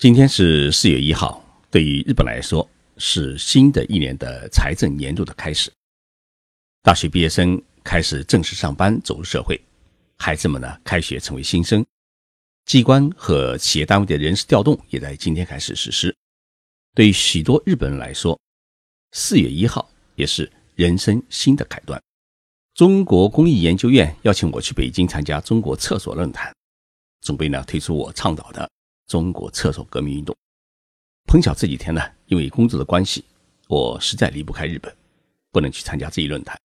今天是四月一号，对于日本来说是新的一年的财政年度的开始。大学毕业生开始正式上班，走入社会；孩子们呢，开学成为新生。机关和企业单位的人事调动也在今天开始实施。对于许多日本人来说，四月一号也是人生新的开端。中国公益研究院邀请我去北京参加中国厕所论坛，准备呢推出我倡导的。中国厕所革命运动，碰巧这几天呢，因为工作的关系，我实在离不开日本，不能去参加这一论坛。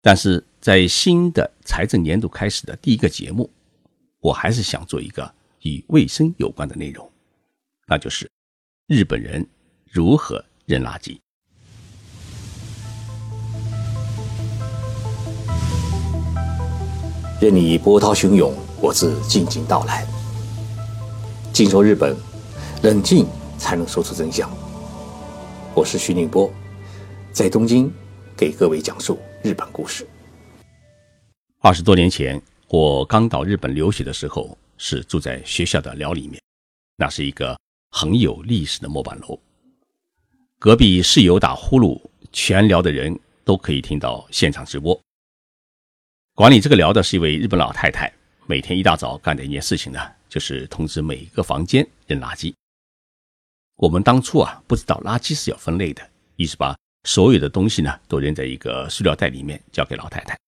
但是在新的财政年度开始的第一个节目，我还是想做一个与卫生有关的内容，那就是日本人如何扔垃圾。任你波涛汹涌，我自静静到来。静说日本，冷静才能说出真相。我是徐宁波，在东京给各位讲述日本故事。二十多年前，我刚到日本留学的时候，是住在学校的寮里面，那是一个很有历史的木板楼。隔壁室友打呼噜，全寮的人都可以听到现场直播。管理这个寮的是一位日本老太太，每天一大早干的一件事情呢。就是通知每一个房间扔垃圾。我们当初啊不知道垃圾是要分类的，于是把所有的东西呢都扔在一个塑料袋里面，交给老太太。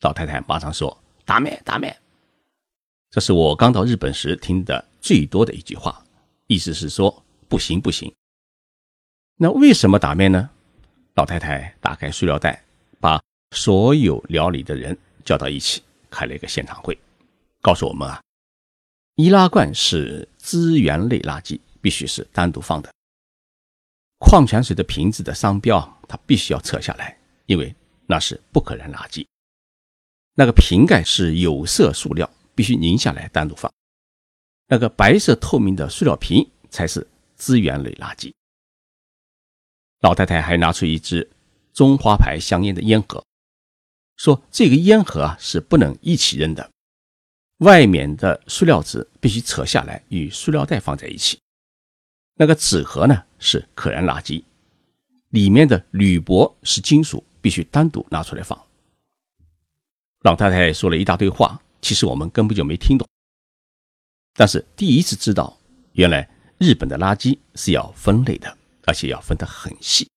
老太太马上说：“打咩打咩。”这是我刚到日本时听的最多的一句话，意思是说不行不行。那为什么打咩呢？老太太打开塑料袋，把所有料理的人叫到一起，开了一个现场会，告诉我们啊。易拉罐是资源类垃圾，必须是单独放的。矿泉水的瓶子的商标，它必须要撤下来，因为那是不可燃垃圾。那个瓶盖是有色塑料，必须拧下来单独放。那个白色透明的塑料瓶才是资源类垃圾。老太太还拿出一支中华牌香烟的烟盒，说这个烟盒啊是不能一起扔的。外面的塑料纸必须扯下来，与塑料袋放在一起。那个纸盒呢是可燃垃圾，里面的铝箔是金属，必须单独拿出来放。老太太说了一大堆话，其实我们根本就没听懂。但是第一次知道，原来日本的垃圾是要分类的，而且要分得很细。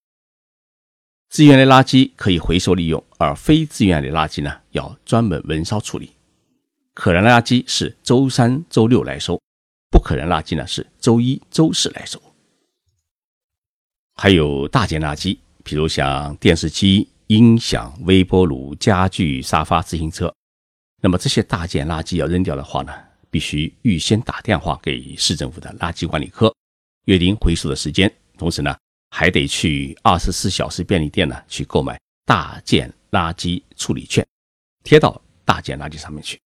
资源类垃圾可以回收利用，而非资源类垃圾呢要专门焚烧处理。可燃垃圾是周三、周六来收，不可燃垃圾呢是周一、周四来收。还有大件垃圾，比如像电视机、音响、微波炉、家具、沙发、自行车。那么这些大件垃圾要扔掉的话呢，必须预先打电话给市政府的垃圾管理科，约定回收的时间。同时呢，还得去二十四小时便利店呢去购买大件垃圾处理券，贴到大件垃圾上面去。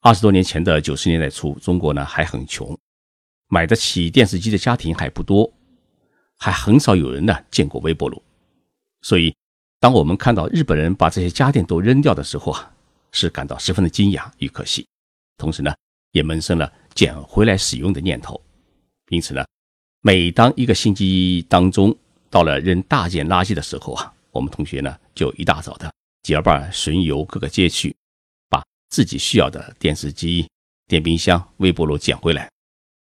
二十多年前的九十年代初，中国呢还很穷，买得起电视机的家庭还不多，还很少有人呢见过微波炉。所以，当我们看到日本人把这些家电都扔掉的时候啊，是感到十分的惊讶与可惜，同时呢，也萌生了捡回来使用的念头。因此呢，每当一个星期当中到了扔大件垃圾的时候啊，我们同学呢就一大早的结伴巡游各个街区。自己需要的电视机、电冰箱、微波炉捡回来，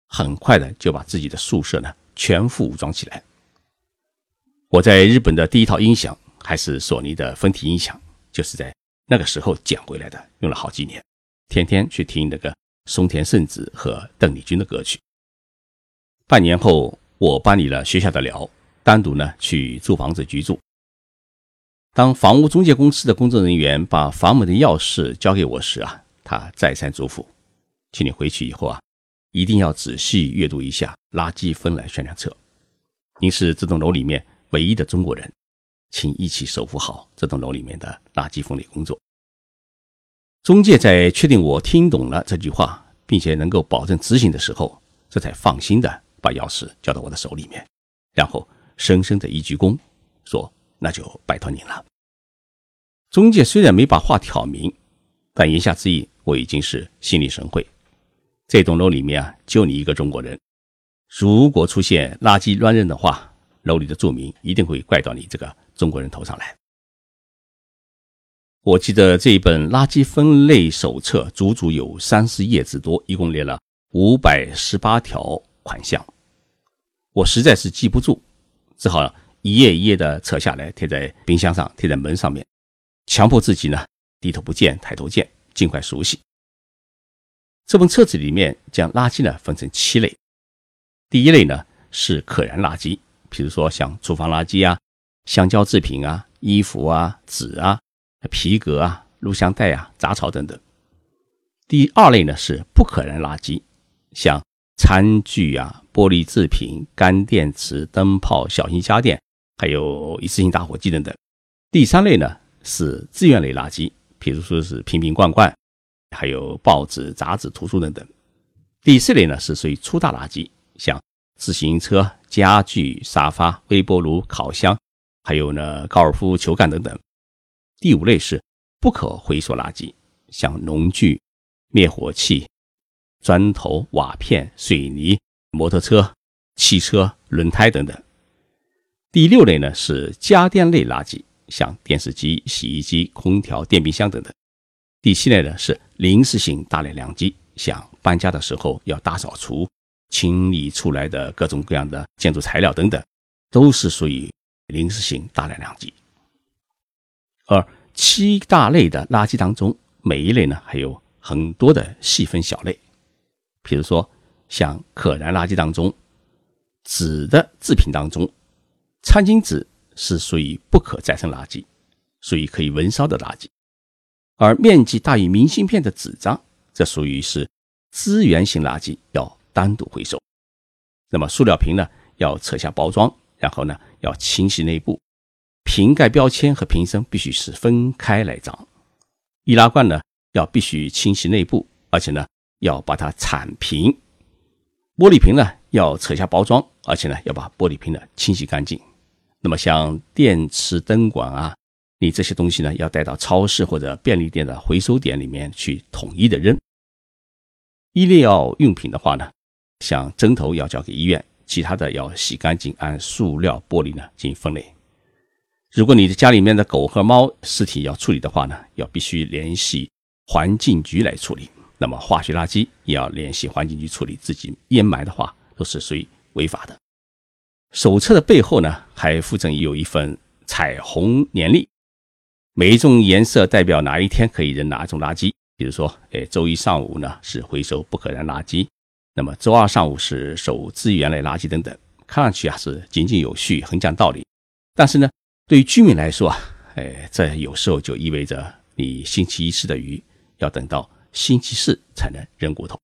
很快的就把自己的宿舍呢全副武装起来。我在日本的第一套音响还是索尼的分体音响，就是在那个时候捡回来的，用了好几年，天天去听那个松田圣子和邓丽君的歌曲。半年后，我搬离了学校的寮，单独呢去租房子居住。当房屋中介公司的工作人员把房门的钥匙交给我时啊，他再三嘱咐，请你回去以后啊，一定要仔细阅读一下垃圾分类宣传册。您是这栋楼里面唯一的中国人，请一起守护好这栋楼里面的垃圾分类工作。中介在确定我听懂了这句话，并且能够保证执行的时候，这才放心的把钥匙交到我的手里面，然后深深的一鞠躬，说。那就拜托您了。中介虽然没把话挑明，但言下之意我已经是心领神会。这栋楼里面啊，就你一个中国人。如果出现垃圾乱扔的话，楼里的住民一定会怪到你这个中国人头上来。我记得这一本垃圾分类手册足足有三十页之多，一共列了五百十八条款项，我实在是记不住，只好一页一页的扯下来贴在冰箱上，贴在门上面，强迫自己呢低头不见抬头见，尽快熟悉。这本册子里面将垃圾呢分成七类，第一类呢是可燃垃圾，比如说像厨房垃圾啊、橡胶制品啊、衣服啊、纸啊。皮革啊、录像带啊、杂草等等。第二类呢是不可燃垃圾，像餐具啊、玻璃制品、干电池、灯泡、小型家电，还有一次性打火机等等。第三类呢是资源类垃圾，比如说是瓶瓶罐罐，还有报纸、杂志、图书等等。第四类呢是属于粗大垃圾，像自行车、家具、沙发、微波炉、烤箱，还有呢高尔夫球杆等等。第五类是不可回收垃圾，像农具、灭火器、砖头、瓦片、水泥、摩托车、汽车轮胎等等。第六类呢是家电类垃圾，像电视机、洗衣机、空调、电冰箱等等。第七类呢是临时性大量垃圾，像搬家的时候要大扫除、清理出来的各种各样的建筑材料等等，都是属于临时性大量垃圾。而七大类的垃圾当中，每一类呢还有很多的细分小类。比如说，像可燃垃圾当中，纸的制品当中，餐巾纸是属于不可再生垃圾，属于可以焚烧的垃圾；而面积大于明信片的纸张，这属于是资源型垃圾，要单独回收。那么，塑料瓶呢，要扯下包装，然后呢，要清洗内部。瓶盖标签和瓶身必须是分开来装，易拉罐呢要必须清洗内部，而且呢要把它铲平。玻璃瓶呢要扯下包装，而且呢要把玻璃瓶呢清洗干净。那么像电池、灯管啊，你这些东西呢要带到超市或者便利店的回收点里面去统一的扔。医疗用品的话呢，像针头要交给医院，其他的要洗干净，按塑料、玻璃呢进行分类。如果你的家里面的狗和猫尸体要处理的话呢，要必须联系环境局来处理。那么化学垃圾也要联系环境局处理。自己掩埋的话，都是属于违法的。手册的背后呢，还附赠有一份彩虹年历，每一种颜色代表哪一天可以扔哪种垃圾。比如说，哎，周一上午呢是回收不可燃垃圾，那么周二上午是收资源类垃圾等等。看上去啊是井井有序，很讲道理，但是呢。对于居民来说啊，哎，这有时候就意味着你星期一吃的鱼要等到星期四才能扔骨头。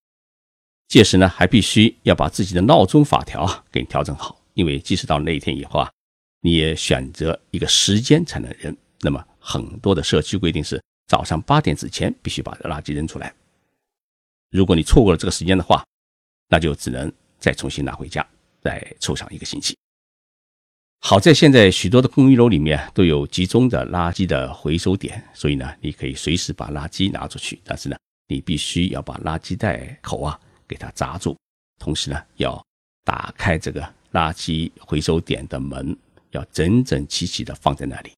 届时呢，还必须要把自己的闹钟法条啊给调整好，因为即使到那一天以后啊，你也选择一个时间才能扔。那么很多的社区规定是早上八点之前必须把垃圾扔出来。如果你错过了这个时间的话，那就只能再重新拿回家，再凑上一个星期。好在现在许多的公寓楼里面都有集中的垃圾的回收点，所以呢，你可以随时把垃圾拿出去。但是呢，你必须要把垃圾袋口啊给它扎住，同时呢，要打开这个垃圾回收点的门，要整整齐齐的放在那里。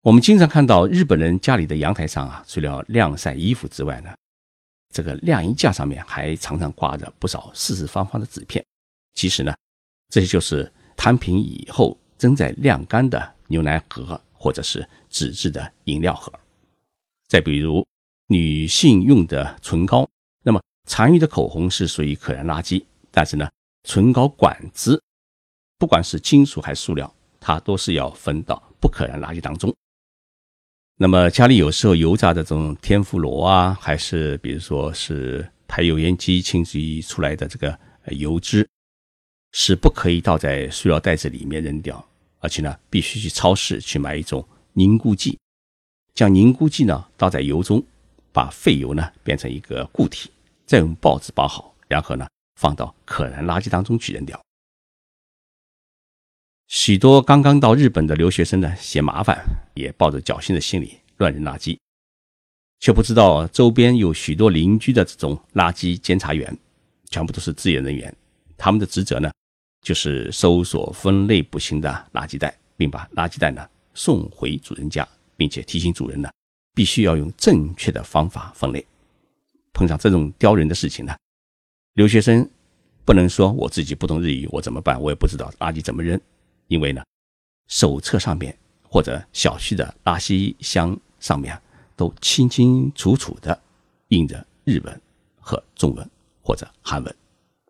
我们经常看到日本人家里的阳台上啊，除了晾晒衣服之外呢，这个晾衣架上面还常常挂着不少四四方方的纸片。其实呢，这些就是。摊平以后正在晾干的牛奶盒，或者是纸质的饮料盒。再比如女性用的唇膏，那么残余的口红是属于可燃垃圾，但是呢，唇膏管子，不管是金属还是塑料，它都是要分到不可燃垃圾当中。那么家里有时候油炸的这种天妇罗啊，还是比如说是排油烟机清洗出来的这个油脂。是不可以倒在塑料袋子里面扔掉，而且呢，必须去超市去买一种凝固剂，将凝固剂呢倒在油中，把废油呢变成一个固体，再用报纸包好，然后呢放到可燃垃圾当中去扔掉。许多刚刚到日本的留学生呢嫌麻烦，也抱着侥幸的心理乱扔垃圾。却不知道周边有许多邻居的这种垃圾监察员，全部都是志愿人员，他们的职责呢，就是搜索分类不清的垃圾袋，并把垃圾袋呢送回主人家，并且提醒主人呢，必须要用正确的方法分类。碰上这种刁人的事情呢，留学生不能说我自己不懂日语，我怎么办？我也不知道垃圾怎么扔，因为呢，手册上面或者小区的垃圾箱上面都清清楚楚的印着日文和中文，或者韩文，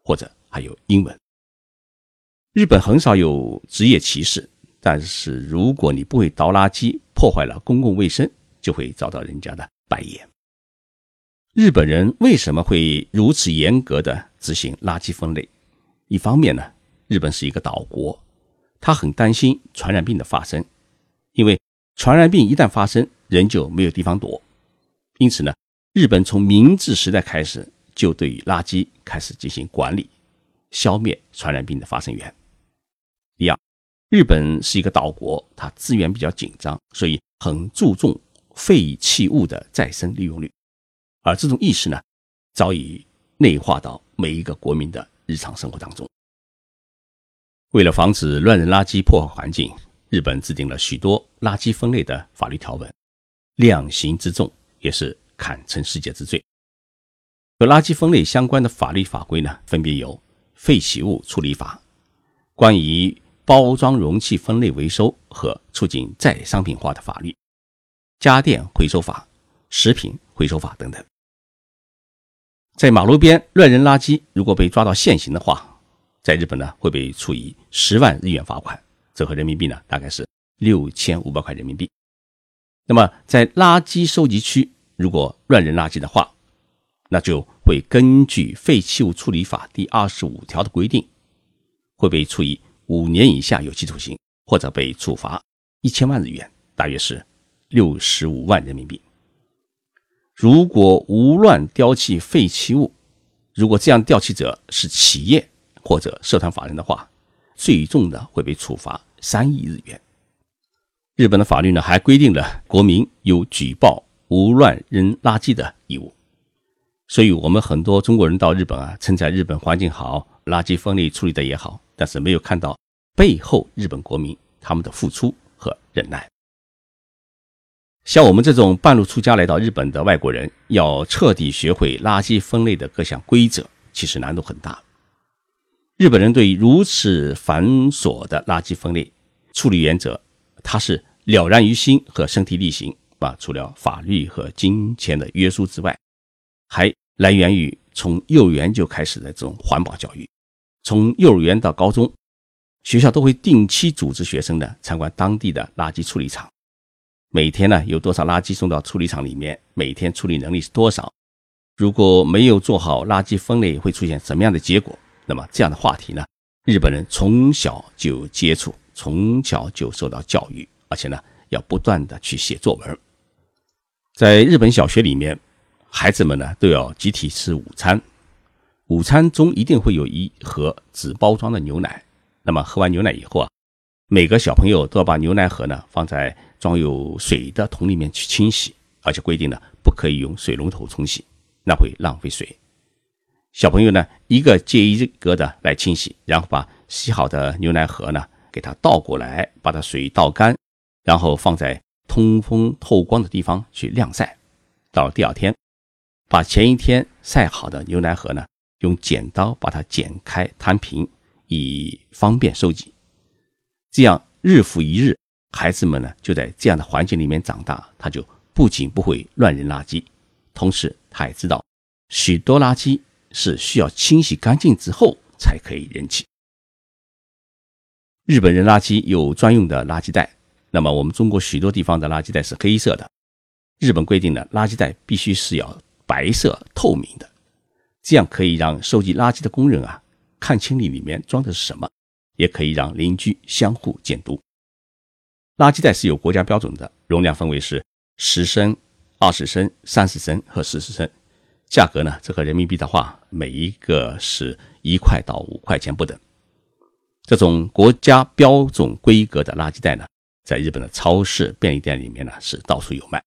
或者还有英文。日本很少有职业歧视，但是如果你不会倒垃圾，破坏了公共卫生，就会遭到人家的白眼。日本人为什么会如此严格的执行垃圾分类？一方面呢，日本是一个岛国，他很担心传染病的发生，因为传染病一旦发生，人就没有地方躲。因此呢，日本从明治时代开始就对于垃圾开始进行管理，消灭传染病的发生源。第二，日本是一个岛国，它资源比较紧张，所以很注重废弃物的再生利用率。而这种意识呢，早已内化到每一个国民的日常生活当中。为了防止乱扔垃圾破坏环境，日本制定了许多垃圾分类的法律条文，量刑之重也是堪称世界之最。和垃圾分类相关的法律法规呢，分别有《废弃物处理法》、关于包装容器分类回收和促进再商品化的法律、《家电回收法》、《食品回收法》等等。在马路边乱扔垃圾，如果被抓到现行的话，在日本呢会被处以十万日元罚款，折合人民币呢大概是六千五百块人民币。那么在垃圾收集区如果乱扔垃圾的话，那就会根据《废弃物处理法》第二十五条的规定，会被处以五年以下有期徒刑，或者被处罚一千万日元，大约是六十五万人民币。如果无乱丢弃废弃物，如果这样丢弃者是企业或者社团法人的话，最重的会被处罚三亿日元。日本的法律呢，还规定了国民有举报无乱扔垃圾的义务。所以，我们很多中国人到日本啊，称赞日本环境好，垃圾分类处理的也好，但是没有看到背后日本国民他们的付出和忍耐。像我们这种半路出家来到日本的外国人，要彻底学会垃圾分类的各项规则，其实难度很大。日本人对如此繁琐的垃圾分类处理原则，他是了然于心和身体力行啊。除了法律和金钱的约束之外，还来源于从幼儿园就开始的这种环保教育。从幼儿园到高中，学校都会定期组织学生呢参观当地的垃圾处理厂。每天呢有多少垃圾送到处理厂里面？每天处理能力是多少？如果没有做好垃圾分类，会出现什么样的结果？那么这样的话题呢，日本人从小就接触，从小就受到教育，而且呢要不断的去写作文。在日本小学里面，孩子们呢都要集体吃午餐，午餐中一定会有一盒纸包装的牛奶。那么喝完牛奶以后啊，每个小朋友都要把牛奶盒呢放在。装有水的桶里面去清洗，而且规定呢不可以用水龙头冲洗，那会浪费水。小朋友呢一个接一个的来清洗，然后把洗好的牛奶盒呢给它倒过来，把它水倒干，然后放在通风透光的地方去晾晒。到了第二天，把前一天晒好的牛奶盒呢用剪刀把它剪开摊平，以方便收集。这样日复一日。孩子们呢，就在这样的环境里面长大，他就不仅不会乱扔垃圾，同时他也知道许多垃圾是需要清洗干净之后才可以扔弃。日本人垃圾有专用的垃圾袋，那么我们中国许多地方的垃圾袋是黑色的，日本规定的垃圾袋必须是要白色透明的，这样可以让收集垃圾的工人啊看清里里面装的是什么，也可以让邻居相互监督。垃圾袋是有国家标准的，容量分为是十升、二十升、三十升和四十升。价格呢，折合人民币的话，每一个是一块到五块钱不等。这种国家标准规格的垃圾袋呢，在日本的超市、便利店里面呢是到处有卖。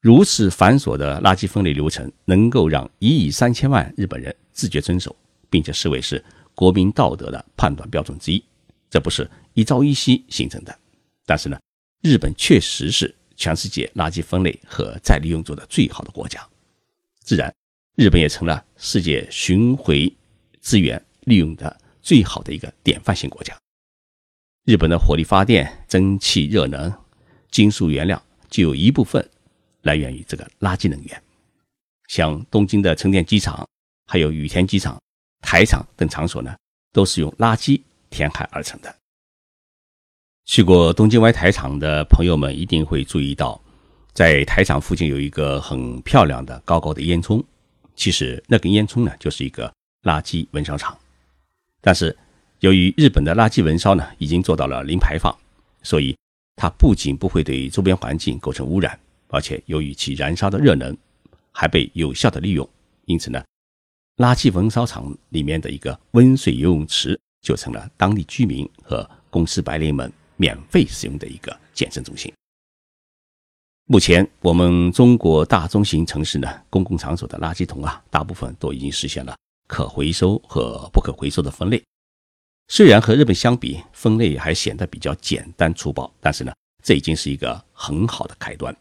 如此繁琐的垃圾分类流程，能够让一亿三千万日本人自觉遵守，并且视为是国民道德的判断标准之一，这不是一朝一夕形成的。但是呢，日本确实是全世界垃圾分类和再利用做的最好的国家，自然，日本也成了世界巡回资源利用的最好的一个典范性国家。日本的火力发电、蒸汽热能、金属原料就有一部分。来源于这个垃圾能源，像东京的成田机场、还有羽田机场、台场等场所呢，都是用垃圾填海而成的。去过东京湾台场的朋友们一定会注意到，在台场附近有一个很漂亮的高高的烟囱，其实那根烟囱呢就是一个垃圾焚烧厂。但是由于日本的垃圾焚烧呢已经做到了零排放，所以它不仅不会对周边环境构成污染。而且由于其燃烧的热能还被有效的利用，因此呢，垃圾焚烧厂里面的一个温水游泳池就成了当地居民和公司白领们免费使用的一个健身中心。目前，我们中国大中型城市呢，公共场所的垃圾桶啊，大部分都已经实现了可回收和不可回收的分类。虽然和日本相比，分类还显得比较简单粗暴，但是呢，这已经是一个很好的开端。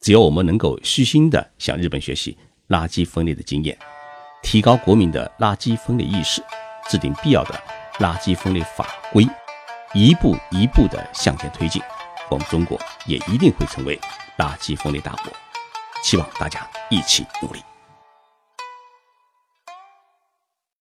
只要我们能够虚心地向日本学习垃圾分类的经验，提高国民的垃圾分类意识，制定必要的垃圾分类法规，一步一步的向前推进，我们中国也一定会成为垃圾分类大国。希望大家一起努力。